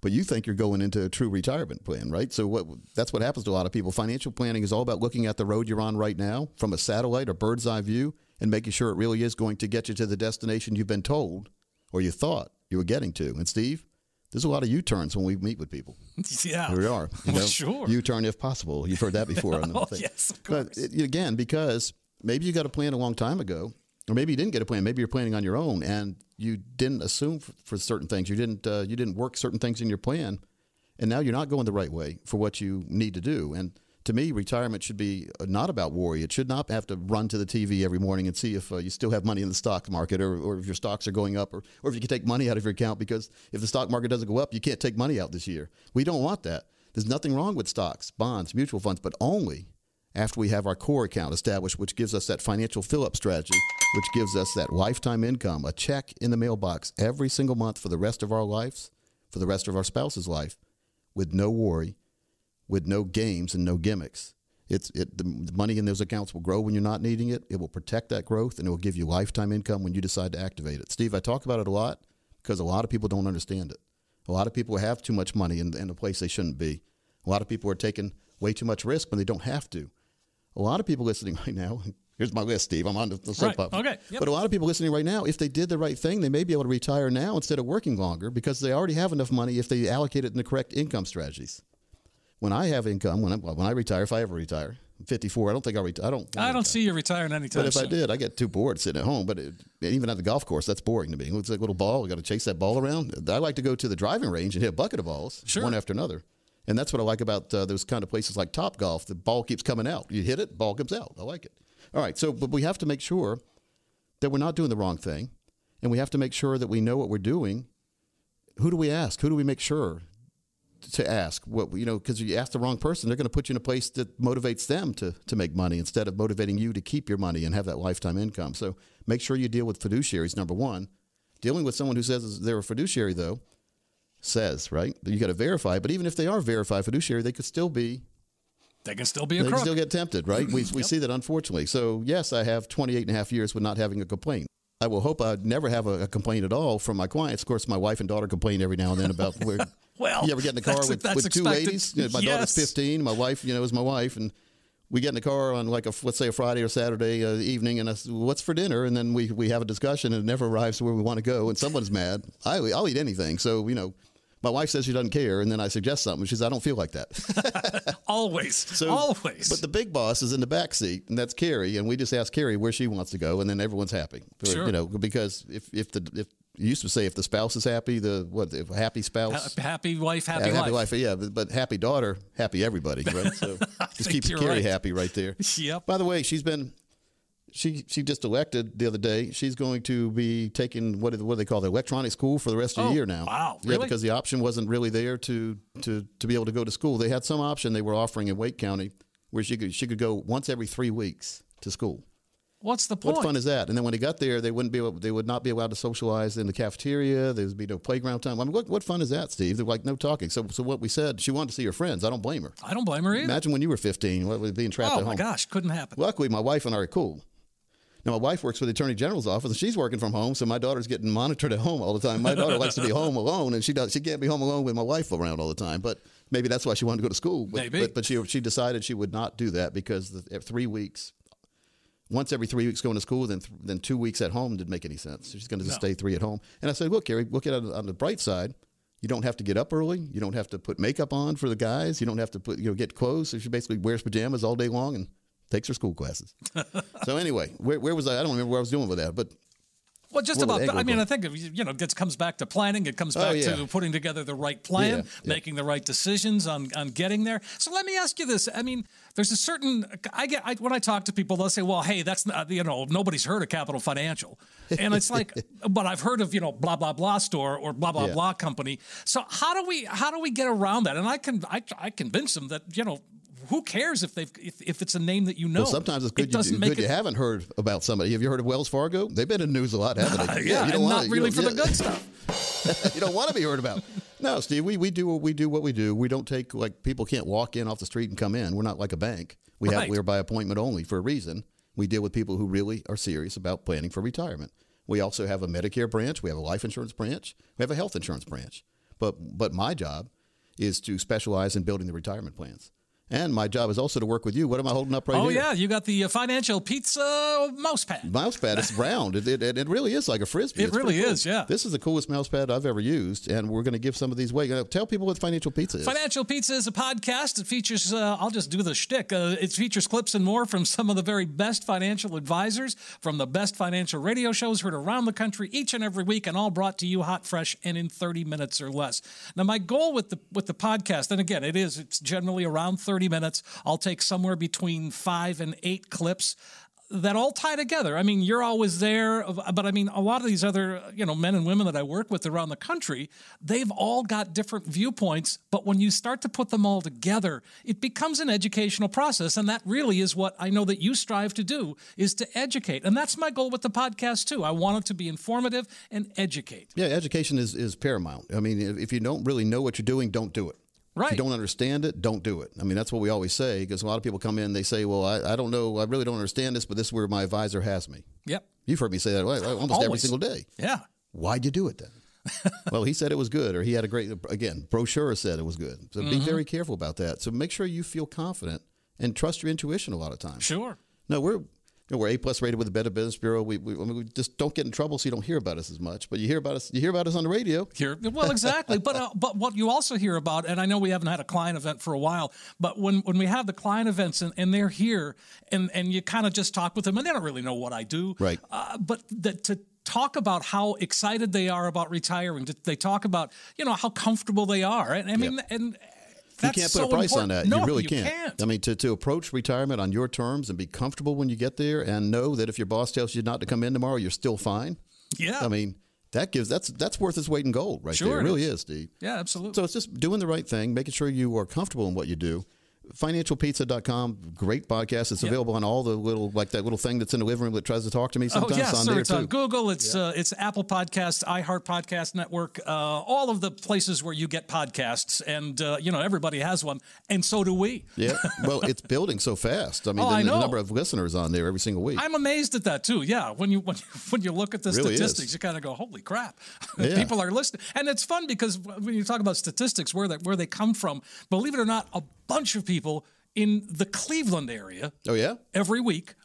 But you think you're going into a true retirement plan, right? So what that's what happens to a lot of people. Financial planning is all about looking at the road you're on right now from a satellite or bird's eye view and making sure it really is going to get you to the destination you've been told or you thought you were getting to. And Steve, there's a lot of U-turns when we meet with people. yeah. Here we are. You Well, sure. U-turn if possible. You've heard that before. on the Oh, thing. yes, of But course. it, again, because maybe you got a plan a long time ago, or maybe you didn't get a plan. Maybe you're planning on your own, and you didn't assume for, for certain things. You didn't. Uh, you didn't work certain things in your plan, and now you're not going the right way for what you need to do. And to me, retirement should be uh, not about worry. It should not have to run to the TV every morning and see if uh, you still have money in the stock market or, or if your stocks are going up or, or if you can take money out of your account because if the stock market doesn't go up, you can't take money out this year. We don't want that. There's nothing wrong with stocks, bonds, mutual funds, but only after we have our core account established, which gives us that financial fill up strategy, which gives us that lifetime income, a check in the mailbox every single month for the rest of our lives, for the rest of our spouse's life, with no worry, with no games and no gimmicks. It's it the money in those accounts will grow when you're not needing it. It will protect that growth and it will give you lifetime income when you decide to activate it. Steve, I talk about it a lot because a lot of people don't understand it. A lot of people have too much money in, in a place they shouldn't be. A lot of people are taking way too much risk when they don't have to. A lot of people listening right now, Here's my list, Steve. I'm on the, the soapbox. Right. Okay. Yep. But a lot of people listening right now, if they did the right thing, they may be able to retire now instead of working longer because they already have enough money if they allocate it in the correct income strategies. When I have income, when I, when I retire, if I ever retire, I'm 54. I don't think I'll retire. I don't. I don't see you retiring anytime soon. But if I did, I get too bored sitting at home. But it, even at the golf course, that's boring to me. It's like a little ball. We got to chase that ball around. I like to go to the driving range and hit a bucket of balls, Sure. one after another. And that's what I like about uh, those kind of places like Top Golf. The ball keeps coming out. You hit it, ball comes out. I like it. All right. So, but we have to make sure that we're not doing the wrong thing, and we have to make sure that we know what we're doing. Who do we ask? Who do we make sure to ask what you know because you ask the wrong person they're going to put you in a place that motivates them to to make money instead of motivating you to keep your money and have that lifetime income. So make sure you deal with fiduciaries number one. Dealing with someone who says they're a fiduciary though says right you got to verify but even if they are verified fiduciary they could still be they can still be a they can still get tempted right? We, we see that unfortunately. So yes i have 28 and a half years with not having a complaint. I will hope I never have a, a complaint at all from my clients. Of course, my wife and daughter complain every now and then about where Well, you ever get in the car that's- with, that's with two ladies? You know, my daughter's 15. My wife, you know, is my wife, and we get in the car on like a let's say a Friday or Saturday uh, evening, and I say, "What's for dinner?" And then we we have a discussion, and it never arrives to where we want to go, and someone's mad. I I'll eat anything, so you know. My wife says she doesn't care, and then I suggest something. She says, "I don't feel like that." Always. So, Always. But the big boss is in the back seat, and that's Carrie. And we just ask Carrie where she wants to go, and then everyone's happy. Or, Sure. You know, because if if the if used to say if the spouse is happy, the what if happy spouse. Ha- happy wife, happy, happy life. wife, yeah, but, but happy daughter, happy everybody, right? So just keep Carrie right. happy right there. Yep. By the way, she's been she she just elected the other day. She's going to be taking what do- what do they call the electronic school for the rest of Oh, the year now. wow, Yeah, because the option wasn't really there to to to be able to go to school. They had some option they were offering in Wake County where she could she could go once every three weeks to school. What's the point? What fun is that? And then when they got there, they wouldn't be able, they would not be allowed to socialize in the cafeteria. There would be no playground time. I mean, what, what fun is that, Steve? They're like no talking. So so what we said, she wanted to see her friends. I don't blame her. I don't blame her either. Imagine when you were 15, what was being trapped oh at home. Oh my gosh, couldn't happen. Luckily, my wife and I are cool. Now, my wife works for the Attorney General's office, and she's working from home, so my daughter's getting monitored at home all the time. My daughter likes to be home alone, and she does. She can't be home alone with my wife around all the time. But maybe that's why she wanted to go to school. But, Maybe. But, but she she decided she would not do that because the, at three weeks, once every three weeks going to school, then th- then two weeks at home didn't make any sense. She's going to just No. stay three at home. And I said, look, Carrie, look at it on the bright side. You don't have to get up early. You don't have to put makeup on for the guys. You don't have to put you know get clothes. So she basically wears pajamas all day long and takes her school classes. so anyway, where, where was I? I don't remember where I was doing with that, but Well, just about. I mean, I think you know, it comes back to planning. It comes Oh, back yeah. to putting together the right plan, Yeah, yeah. making the right decisions on on getting there. So let me ask you this: I mean, there's a certain. I get I, when I talk to people, they'll say, "Well, hey, that's not you know, nobody's heard of Capital Financial," and it's like, but I've heard of you know, blah blah blah store or blah blah blah company. So how do we how do we get around that? And I can I I convince them that you know. Who cares if they've if, if it's a name that you know? well, sometimes it's It good, you, doesn't do- make good it, you haven't heard about somebody. Have you heard of Wells Fargo? They've been in news a lot, haven't they? yeah, you don't and not really for don't- the yeah. good stuff. you don't want to be heard about. No, Steve, we, we do what we do what we do. We don't take like people can't walk in off the street and come in. We're not like a bank. We have we're by appointment only for a reason. We deal with people who really are serious about planning for retirement. We also have a Medicare branch, we have a life insurance branch, we have a health insurance branch. But but my job is to specialize in building the retirement plans. And my job is also to work with you. What am I holding up right Oh here? Oh yeah, you got the uh, financial pizza mouse pad. mouse pad. It's round. It, it, it really is like a frisbee. It It's really cool. is, yeah. This is the coolest mouse pad I've ever used, and we're going to give some of these away. Tell people what Financial Pizza is. Financial Pizza is a podcast. It features, uh, I'll just do the shtick. Uh, it features clips and more from some of the very best financial advisors from the best financial radio shows heard around the country each and every week, and all brought to you hot, fresh, and in 30 minutes or less. Now, my goal with the with the podcast, and again, it is it's generally around 30 minutes. I'll take somewhere between five and eight clips that all tie together. I mean, you're always there, but I mean, a lot of these other, you know, men and women that I work with around the country, they've all got different viewpoints. But when you start to put them all together, it becomes an educational process. And that really is what I know that you strive to do is to educate. And that's my goal with the podcast too. I want it to be informative and educate. Yeah, education is, is paramount. I mean, if you don't really know what you're doing, don't do it. If Right. you don't understand it, don't do it. I mean, that's what we always say because a lot of people come in, they say, well, I, I don't know, I really don't understand this, but this is where my advisor has me. Yep. You've heard me say that almost every single day. Yeah. Why'd you do it then? well, he said it was good, or he had a great, again, brochure said it was good. So be Mm-hmm. very careful about that. So make sure you feel confident and trust your intuition a lot of times. Sure. No, we're You know, we're A plus rated with the Better Business Bureau. We, we, I mean, we just don't get in trouble, so you don't hear about us as much. But you hear about us. You hear about us on the radio. Here, well, exactly. but uh, but what you also hear about, and I know we haven't had a client event for a while, but when when we have the client events and, and they're here, and and you kind of just talk with them, and they don't really know what I do, Right. Uh, but that to talk about how excited they are about retiring, they talk about you know how comfortable they are, and I mean, and You can't put so a price on that. No, you really you can't. can't. I mean, to, to approach retirement on your terms and be comfortable when you get there, and know that if your boss tells you not to come in tomorrow, you're still fine. yeah, I mean, that gives that's that's worth its weight in gold, right Sure there. it It really is. is, Steve. yeah, absolutely. So it's just doing the right thing, making sure you are comfortable in what you do. Financialpizza.com, great podcast. It's available on all the little, like that little thing that's in the living room that tries to talk to me Oh sometimes yes, on sir. there It's too. on Google. It's uh, it's Apple Podcasts, iHeart Podcast Network, uh, all of the places where you get podcasts, and uh, you know everybody has one, and so do we. yeah. Well, it's building so fast. I mean, Oh, the, I the number of listeners on there every single week. I'm amazed at that too. Yeah, when you when you, when you look at the Really is. statistics, you kind of go, "Holy crap!" Yeah. People are listening, and it's fun because when you talk about statistics, where they where they come from, believe it or not, a bunch of people in the Cleveland area oh yeah, every week.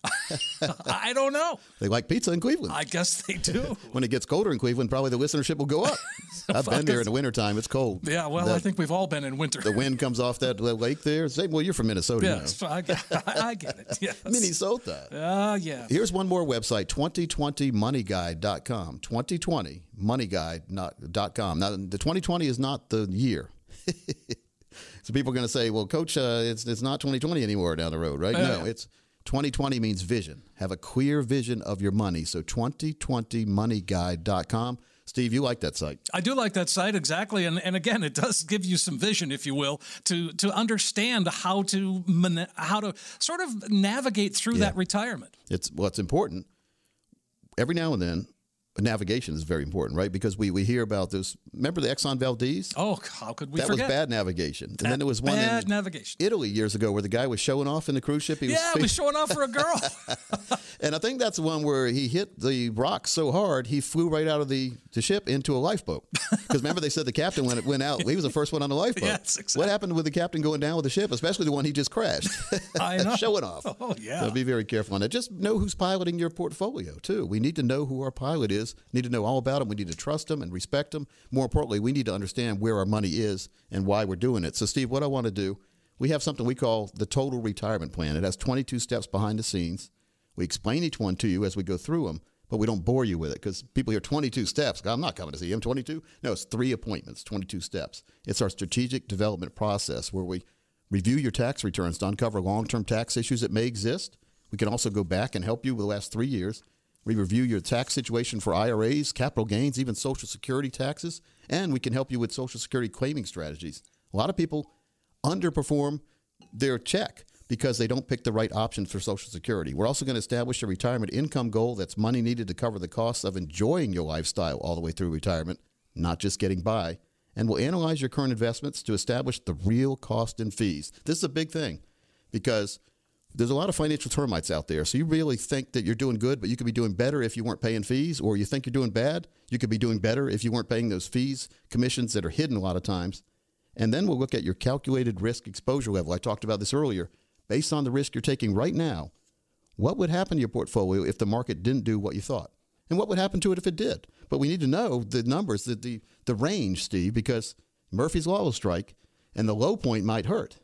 I don't know. they like pizza in Cleveland. I guess they do. when it gets colder in Cleveland, probably the listenership will go up. I've been there in the wintertime. It's cold. Yeah, well, The- I think we've all been in winter. the wind comes off that lake there. Say, well, you're from Minnesota, you know. Yes, I get, I get it. Yes. Minnesota. Ah, yeah. Here's one more website, 2020moneyguide.com. 2020moneyguide.com. Now, the 2020 is not the year. So people are going to say, well, coach, uh, it's, it's not 2020 anymore down the road, right? no, it's 2020 means vision. Have a clear vision of your money. So 2020moneyguide.com. Steve, you like that site. I do like that site exactly, and and again, it does give you some vision, if you will, to to understand how to man- how to sort of navigate through that retirement. It's what's important. Every now and then, navigation is very important, right? Because we, we hear about this. Remember the Exxon Valdez? Oh, how could we that forget? was bad navigation. and then there was one bad in navigation. Italy years ago where the guy was showing off in the cruise ship. He yeah, was we're showing off for a girl. and I think that's the one where he hit the rock so hard he flew right out of the, the ship into a lifeboat. Because remember they said the captain when it went out, he was the first one on the lifeboat. Yes, exactly. What happened with the captain going down with the ship, especially the one he just crashed? I know. showing off. Oh, yeah. So be very careful on that. Just know who's piloting your portfolio too. We need to know who our pilot is. Need to know all about them. We need to trust them and respect them. More importantly, we need to understand where our money is and why we're doing it. So, Steve, what I want to do, we have something we call the total retirement plan. It has 22 steps behind the scenes. We explain each one to you as we go through them, but we don't bore you with it because people hear 22 steps. I'm not coming to see him. 22? No, it's three appointments, 22 steps. It's our strategic development process where we review your tax returns to uncover long term tax issues that may exist. We can also go back and help you with the last three years. We review your tax situation for IRAs, capital gains, even Social Security taxes, and we can help you with Social Security claiming strategies. A lot of people underperform their check because they don't pick the right option for Social Security. We're also going to establish a retirement income goal that's money needed to cover the costs of enjoying your lifestyle all the way through retirement, not just getting by. And we'll analyze your current investments to establish the real cost and fees. This is a big thing because there's a lot of financial termites out there. So you really think that you're doing good, but you could be doing better if you weren't paying fees, or you think you're doing bad, you could be doing better if you weren't paying those fees, commissions that are hidden a lot of times. And then we'll look at your calculated risk exposure level. I talked about this earlier. Based on the risk you're taking right now, what would happen to your portfolio if the market didn't do what you thought? And what would happen to it if it did? But we need to know the numbers, the, the, the range, Steve, because Murphy's Law will strike and the low point might hurt,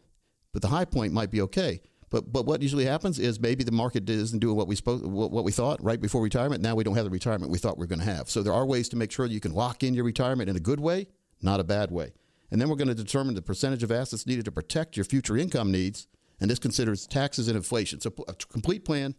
but the high point might be okay. But, but what usually happens is maybe the market isn't doing what we supposed, what, we thought right before retirement. Now we don't have the retirement we thought we were going to have. So there are ways to make sure you can lock in your retirement in a good way, not a bad way. And then we're going to determine the percentage of assets needed to protect your future income needs. And this considers taxes and inflation. So a complete plan.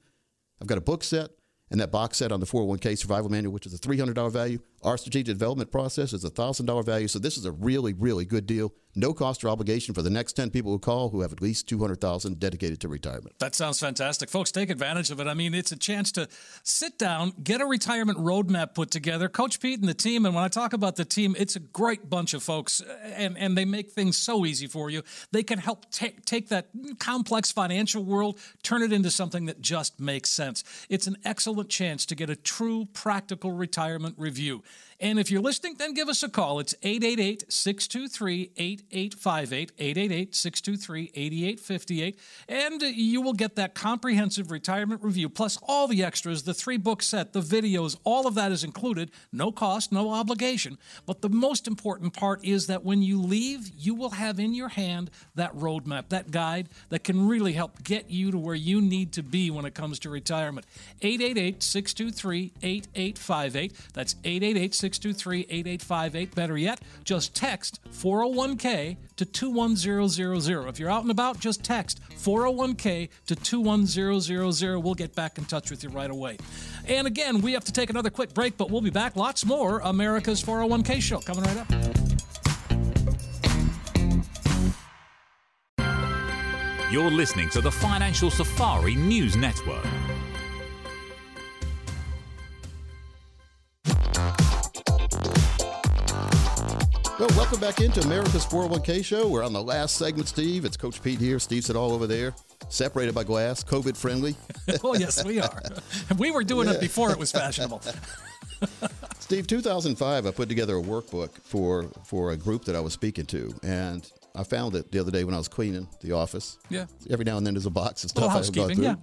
I've got a book set and that box set on the 401k survival manual, which is a $300 value. Our strategic development process is a $1,000 value. So this is a really, really good deal. No cost or obligation for the next 10 people who call who have at least 200000 dedicated to retirement. That sounds fantastic. Folks, take advantage of it. I mean, it's a chance to sit down, get a retirement roadmap put together. Coach Pete and the team, and when I talk about the team, it's a great bunch of folks, and, and they make things so easy for you. They can help take, take that complex financial world, turn it into something that just makes sense. It's an excellent chance to get a true practical retirement review. And if you're listening, then give us a call. It's 888 623 8858, 888 623 8858. And you will get that comprehensive retirement review plus all the extras, the three book set, the videos, all of that is included. No cost, no obligation. But the most important part is that when you leave, you will have in your hand that roadmap, that guide that can really help get you to where you need to be when it comes to retirement. 888 623 8858. That's 888 623 8858. Better yet, just text 401k to 21000. If you're out and about, just text 401k to 21000. We'll get back in touch with you right away. And again, we have to take another quick break, but we'll be back. Lots more America's 401k show coming right up. You're listening to the Financial Safari News Network. Well, welcome back into America's 401k show. We're on the last segment, Steve. It's Coach Pete here. Steve Sit all over there, separated by glass, COVID friendly. oh, yes, we are. We were doing it before it was fashionable. Steve, 2005, I put together a workbook for, for a group that I was speaking to. And I found it the other day when I was cleaning the office. Yeah. Every now and then there's a box of stuff Little I've gone through. yeah.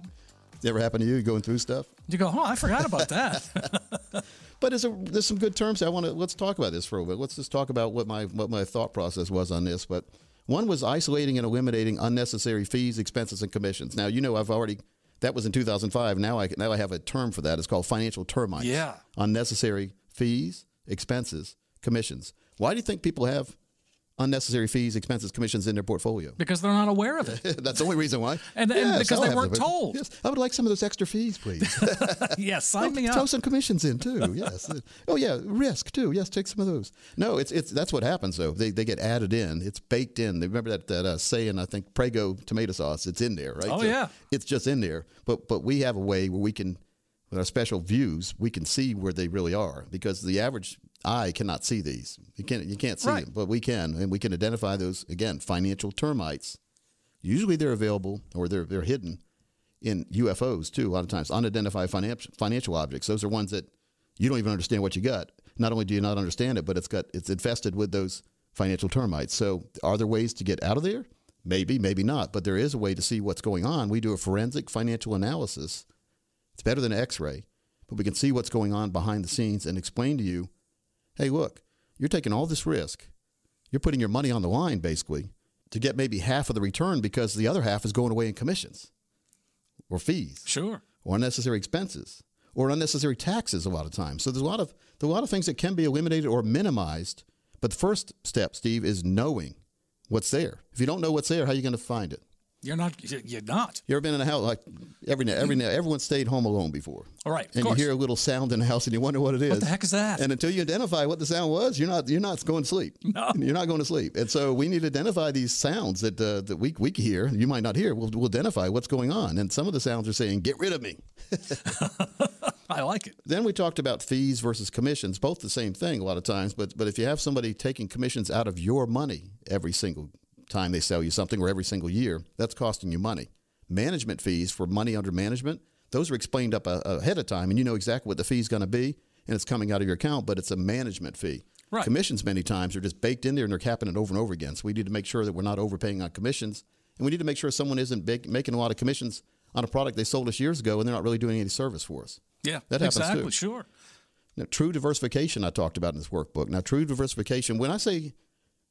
Ever happen to you? You going through stuff? You go, oh, I forgot about that. But there's, a, there's some good terms. I want to let's talk about this for a little bit. Let's just talk about what my what my thought process was on this. But one was isolating and eliminating unnecessary fees, expenses, and commissions. Now you know I've already that was in 2005. Now I now I have a term for that. It's called financial termites. Yeah. Unnecessary fees, expenses, commissions. Why do you think people have unnecessary fees, expenses, commissions in their portfolio? because they're not aware of it. That's the only reason why. And- and because I'll they weren't told. Yes, I would like some of those extra fees, please. yes, sign me up. Throw some commissions in too. Yes. oh yeah, risk too. Yes, take some of those. No, it's it's that's what happens though. They, they get added in. It's baked in. They remember that that uh, saying. I think Prego tomato sauce. It's in there, right? Oh, yeah. It's just in there. But but we have a way where we can, with our special views, we can see where they really are because the average eye cannot see these. You can't you can't see Right. them, but we can, and we can identify those again. Financial termites. Usually they're available or they're they're hidden in UFOs too. A lot of times, unidentified financial financial objects. Those are ones that you don't even understand what you got. Not only do you not understand it, but it's got it's infested with those financial termites. So, are there ways to get out of there? Maybe, maybe not. But there is a way to see what's going on. We do a forensic financial analysis. It's better than an X-ray, but we can see what's going on behind the scenes and explain to you, hey, look, you're taking all this risk. You're putting your money on the line basically to get maybe half of the return because the other half is going away in commissions or fees Sure. or unnecessary expenses or unnecessary taxes a lot of times. So there's a lot of there's a lot of things that can be eliminated or minimized. But the first step, Steve, is knowing what's there. If you don't know what's there, how are you going to find it? You're not. You're not. You ever been in a house like every every everyone stayed home alone before? All right, and course. you hear a little sound in the house, and you wonder what it is. What the heck is that? And until you identify what the sound was, you're not you're not going to sleep. No. you're not going to sleep. And so we need to identify these sounds that uh, that we we hear. You might not hear. We'll, we'll identify what's going on. And some of the sounds are saying, "Get rid of me." I like it. Then we talked about fees versus commissions, both the same thing a lot of times. But but if you have somebody taking commissions out of your money every single time they sell you something or every single year, that's costing you money. Management fees for money under management, those are explained up ahead of time, and you know exactly what the fee is going to be, and it's coming out of your account, but it's a management fee. Right. Commissions many times are just baked in there and they're capping it over and over again. So we need to make sure that we're not overpaying on commissions, and we need to make sure someone isn't big, making a lot of commissions on a product they sold us years ago, and they're not really doing any service for us. Yeah. That happens exactly. too. Sure. Now, true diversification, I talked about in this workbook. Now, true diversification, when I say,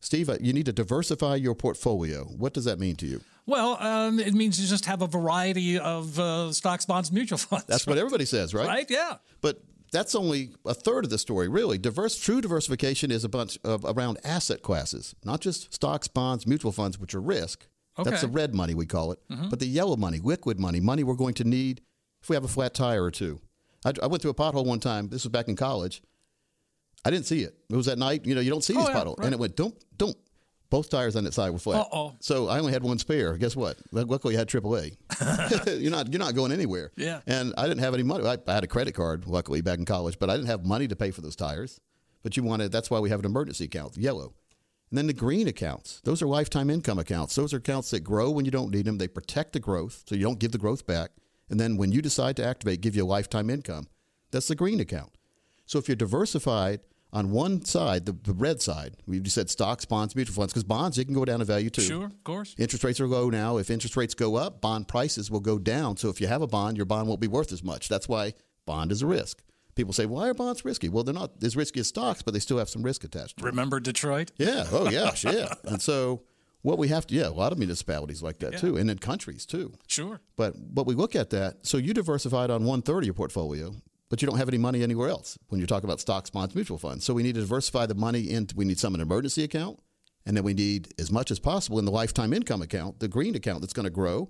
Steve, uh, you need to diversify your portfolio, what does that mean to you? Well, um, it means you just have a variety of uh, stocks, bonds, mutual funds. That's what everybody says, right? right. Yeah. But that's only a third of the story, really. Diverse, true diversification is a bunch of around asset classes, not just stocks, bonds, mutual funds, which are risk. Okay. That's the red money we call it. But the yellow money, liquid money, money we're going to need if we have a flat tire or two. I, I went through a pothole one time. This was back in college. I didn't see it. It was at night. You know, you don't see Oh, these yeah, potholes, right. and it went don't don't. Both tires on that side were flat. Uh-oh. So I only had one spare. Guess what? Luckily, I had AAA. you're not you're not going anywhere. Yeah. And I didn't have any money. I, I had a credit card, luckily, back in college, but I didn't have money to pay for those tires. But you wanted. That's why we have an emergency account, yellow. And then the green accounts. Those are lifetime income accounts. Those are accounts that grow when you don't need them. They protect the growth, so you don't give the growth back. And then when you decide to activate, give you a lifetime income. That's the green account. So if you're diversified on one side, the, the red side, we just said stocks, bonds, mutual funds, because bonds, you can go down in value too. Sure, of course. Interest rates are low now. If interest rates go up, bond prices will go down. So if you have a bond, your bond won't be worth as much. That's why bond is a risk. People say, why are bonds risky? Well, they're not as risky as stocks, but they still have some risk attached to them. Remember Detroit? Yeah. Oh, gosh. Yeah. and so what we have to, yeah, a lot of municipalities like that too, and in countries too. Sure. But but we look at that. So you diversified on one third of your portfolio, but you don't have any money anywhere else when you're talking about stocks, bonds, mutual funds. So we need to diversify the money into. We need some in an emergency account, and then we need as much as possible in the lifetime income account, the green account that's going to grow,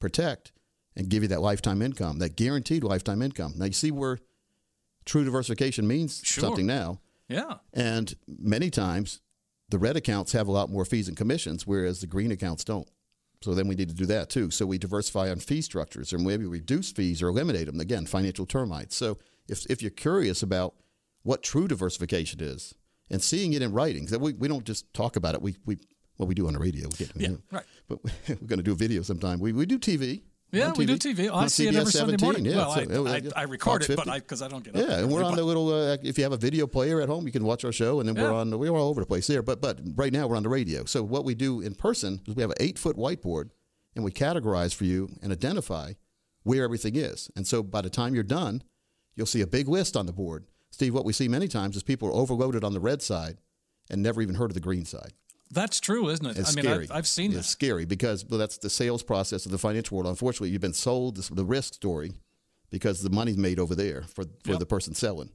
protect, and give you that lifetime income, that guaranteed lifetime income. Now you see where true diversification means Sure. something now. Yeah. And many times, the red accounts have a lot more fees and commissions, whereas the green accounts don't. So then we need to do that too. So we diversify on fee structures, or maybe reduce fees or eliminate them. Again, financial termites. So if if you're curious about what true diversification is and seeing it in writing, 'cause we, we don't just talk about it. We we well we do on the radio. We get, Yeah, right. But we're going to do a video sometime. We we do TV. Yeah, we do TV. I On see it every CBS Sunday morning. Yeah. well, So, I, I, I record Fox it, but 50. I because I don't get Yeah, and we're on the little. Uh, if you have a video player at home, you can watch our show, and then we're on. We're all over the place there. But but right now we're on the radio. So what we do in person is we have an eight foot whiteboard, and we categorize for you and identify where everything is. And so by the time you're done, you'll see a big list on the board. Steve, what we see many times is people are overloaded on the red side and never even heard of the green side. That's true, isn't it? It's I mean, scary. I've, I've seen it. it's that. scary because well, that's the sales process of the financial world. Unfortunately, you've been sold this, the risk story because the money's made over there for for Yep. the person selling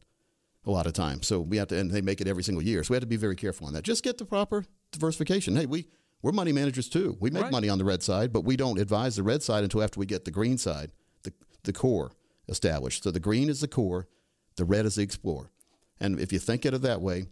a lot of times. So we have to, and they make it every single year. So we have to be very careful on that. Just get the proper diversification. Hey, we we're money managers too. We make Right. money on the red side, but we don't advise the red side until after we get the green side, the the core established. So the green is the core, the red is the explorer. And if you think of it that way,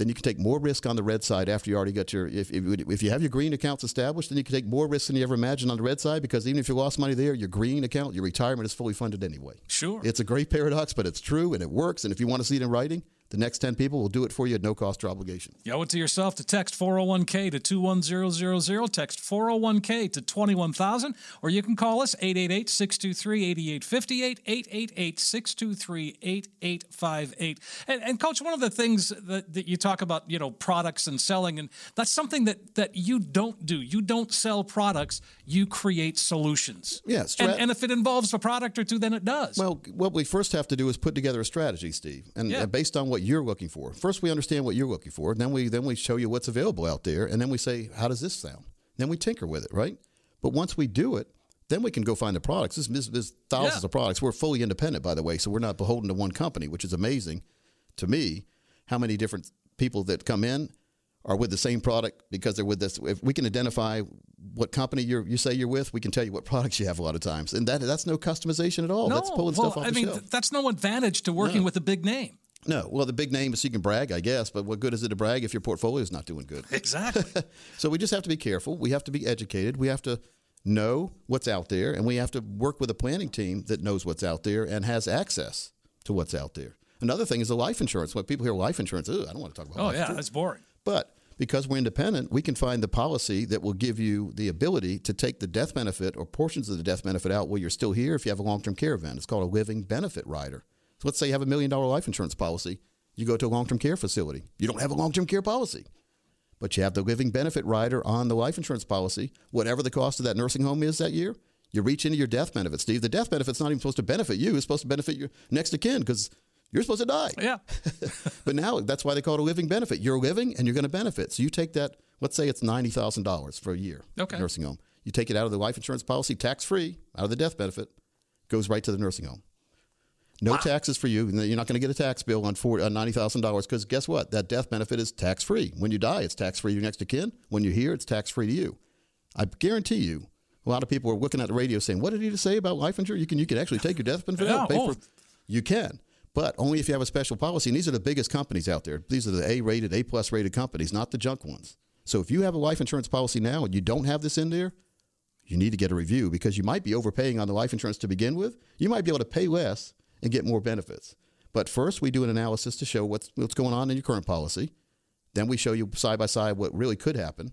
then you can take more risk on the red side after you already got your if, if, if you have your green accounts established then you can take more risk than you ever imagined on the red side because even if you lost money there your green account your retirement is fully funded anyway Sure. it's a great paradox but it's true and it works and if you want to see it in writing the next 10 people will do it for you at no cost or obligation You owe it to yourself to text 401k to 21000, text 401k to 21000, or you can call us 888 623 8858, 888 623 8858. And Coach, one of the things that, that you talk about, you know, products and selling, and that's something that, that you don't do. You don't sell products, you create solutions. Yeah, and, strat- and if it involves a product or two, then it does. Well, what we first have to do is put together a strategy, Steve, and Yeah. and based on what you're looking for. First, we understand what you're looking for. Then we then we show you what's available out there, and then we say, how does this sound? Then we tinker with it, right? But once we do it, then we can go find the products. There's, there's, there's thousands Yeah. of products. We're fully independent, by the way, so we're not beholden to one company, which is amazing to me. How many different people that come in are with the same product because they're with this. If we can identify what company you're, you say you're with, we can tell you what products you have a lot of times, and that that's no customization at all. no, that's pulling well, stuff off I the mean, shelf. th- that's no advantage to working with a big name. No, well, the big name is you can brag, I guess, but what good is it to brag if your portfolio is not doing good? Exactly. so we just have to be careful. We have to be educated. We have to know what's out there, and we have to work with a planning team that knows what's out there and has access to what's out there. Another thing is the life insurance. When people hear life insurance, Ugh, I don't want to talk about that. oh, yeah, insurance. that's boring. But because we're independent, we can find the policy that will give you the ability to take the death benefit or portions of the death benefit out while you're still here if you have a long term care event. It's called a living benefit rider. So let's say you have a million dollar life insurance policy. You go to a long term care facility. You don't have a long term care policy, but you have the living benefit rider on the life insurance policy. Whatever the cost of that nursing home is that year, you reach into your death benefit, Steve. The death benefit's not even supposed to benefit you. It's supposed to benefit your next of kin because you're supposed to die. Yeah. But now that's why they call it a living benefit. You're living and you're going to benefit. So you take that, let's say it's $90,000 for a year Okay. nursing home. You take it out of the life insurance policy, tax free, out of the death benefit, goes right to the nursing home. No taxes for you. You're not going to get a tax bill on, on uh, $90,000 because guess what? That death benefit is tax free. When you die, it's tax free to your next of kin. When you're here, it's tax free to you. I guarantee you, a lot of people are looking at the radio saying, "What did he just say about life insurance? You can you can actually take your death benefit Yeah, out, pay oh. for." You can, but only if you have a special policy. And these are the biggest companies out there. These are the A-rated, A-plus rated companies, not the junk ones. So if you have a life insurance policy now and you don't have this in there, you need to get a review because you might be overpaying on the life insurance to begin with. You might be able to pay less and get more benefits. But first, we do an analysis to show what's what's going on in your current policy. Then we show you side by side what really could happen,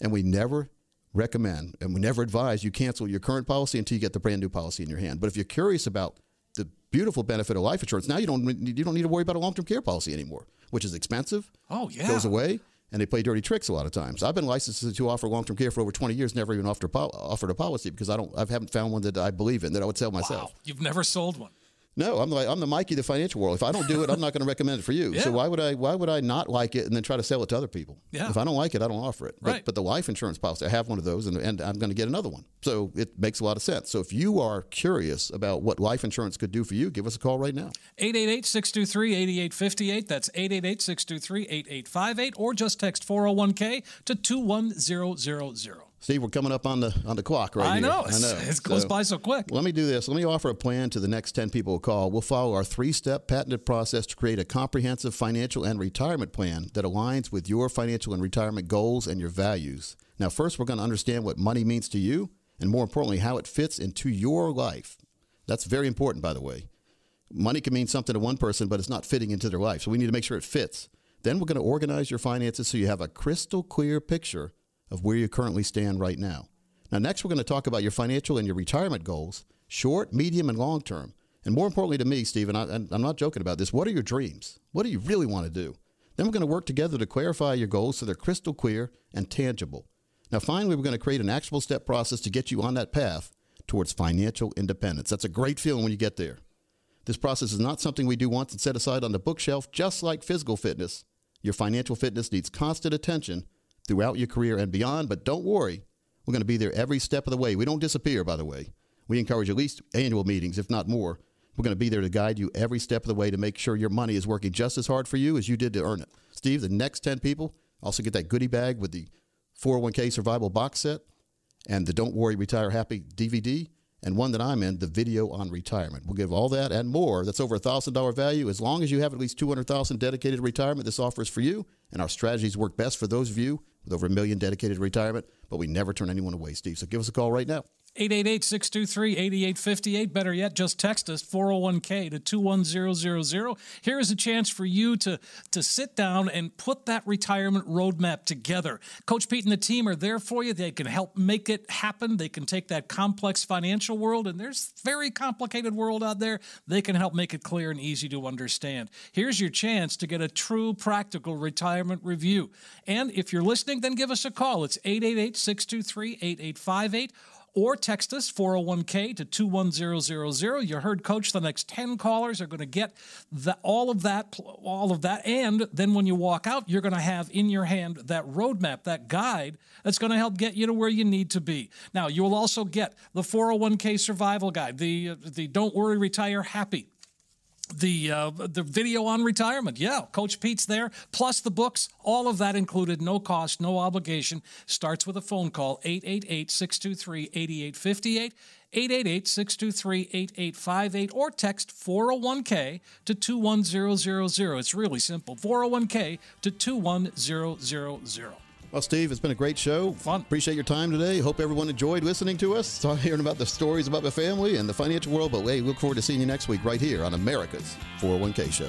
and we never recommend and we never advise you cancel your current policy until you get the brand new policy in your hand. But if you're curious about the beautiful benefit of life insurance. Now you don't you don't need to worry about a long term care policy anymore, which is expensive. Oh yeah. Goes away. And they play dirty tricks a lot of times. I've been licensed to offer long-term care for over 20 years. Never even offered a, offered a policy because I don't. I haven't found one that I believe in that I would sell myself. Wow. You've never sold one. No, I'm like I'm the Mikey of the financial world. If I don't do it, I'm not going to recommend it for you. Yeah. So why would I why would I not like it and then try to sell it to other people? Yeah. If I don't like it, I don't offer it. But, Right. but the life insurance policy, I have one of those, and, and I'm going to get another one. So it makes a lot of sense. So if you are curious about what life insurance could do for you, give us a call right now. 888-623-8858. That's 888-623-8858 or just text 401k to 21000. Steve, we're coming up on the on the clock right now. I here. know. It's- it goes by so quick. Let me do this. Let me offer a plan to the next 10 people who call. We'll follow our three step patented process to create a comprehensive financial and retirement plan that aligns with your financial and retirement goals and your values. Now, first, we're going to understand what money means to you, and more importantly, how it fits into your life. That's very important, by the way. Money can mean something to one person, but it's not fitting into their life. So we need to make sure it fits. Then we're going to organize your finances so you have a crystal clear picture of where you currently stand right now. Now, next, we're going to talk about your financial and your retirement goals, short, medium, and long term. And more importantly to me, Stephen, I, I'm not joking about this. What are your dreams? What do you really want to do? Then we're going to work together to clarify your goals so they're crystal clear and tangible. Now, finally, we're going to create an actionable step process to get you on that path towards financial independence. That's a great feeling when you get there. This process is not something we do once and set aside on the bookshelf, just like physical fitness. Your financial fitness needs constant attention throughout your career and beyond, but don't worry. We're going to be there every step of the way. We don't disappear, by the way. We encourage at least annual meetings, if not more. We're going to be there to guide you every step of the way to make sure your money is working just as hard for you as you did to earn it. Steve, the next 10 people also get that goodie bag with the 401k survival box set and the Don't Worry, Retire Happy DVD, and one that I'm in, the video on retirement. We'll give all that and more. That's over a thousand dollar value. As long as you have at least two hundred thousand dedicated to retirement, this offer is for you. And our strategies work best for those of you with over a million dedicated to retirement. But we never turn anyone away, Steve. So give us a call right now. 888-623-8858. Better yet, just text us 401k to 21000. Here is a chance for you to to sit down and put that retirement roadmap together. Coach Pete and the team are there for you. They can help make it happen. They can take that complex financial world and there's very complicated world out there. They can help make it clear and easy to understand. Here's your chance to get a true practical retirement review. And if you're listening, then give us a call. It's 888-623-8858 or text us 401k to 21000 you heard coach the next 10 callers are going to get the, all of that all of that and then when you walk out you're going to have in your hand that roadmap that guide that's going to help get you to where you need to be. Now you will also get the 401k survival guide the the don't worry retire happy the uh, the video on retirement. Yeah, Coach Pete's there, plus the books, all of that included, no cost, no obligation. Starts with a phone call 888-623-8858, 888-623-8858 or text 401k to 21000. It's really simple. 401k to 21000. Well, Steve, it's been a great show. Fun. Appreciate your time today. Hope everyone enjoyed listening to us, Saw- hearing about the stories about the family and the financial world. But hey, we look forward to seeing you next week right here on America's 401k Show.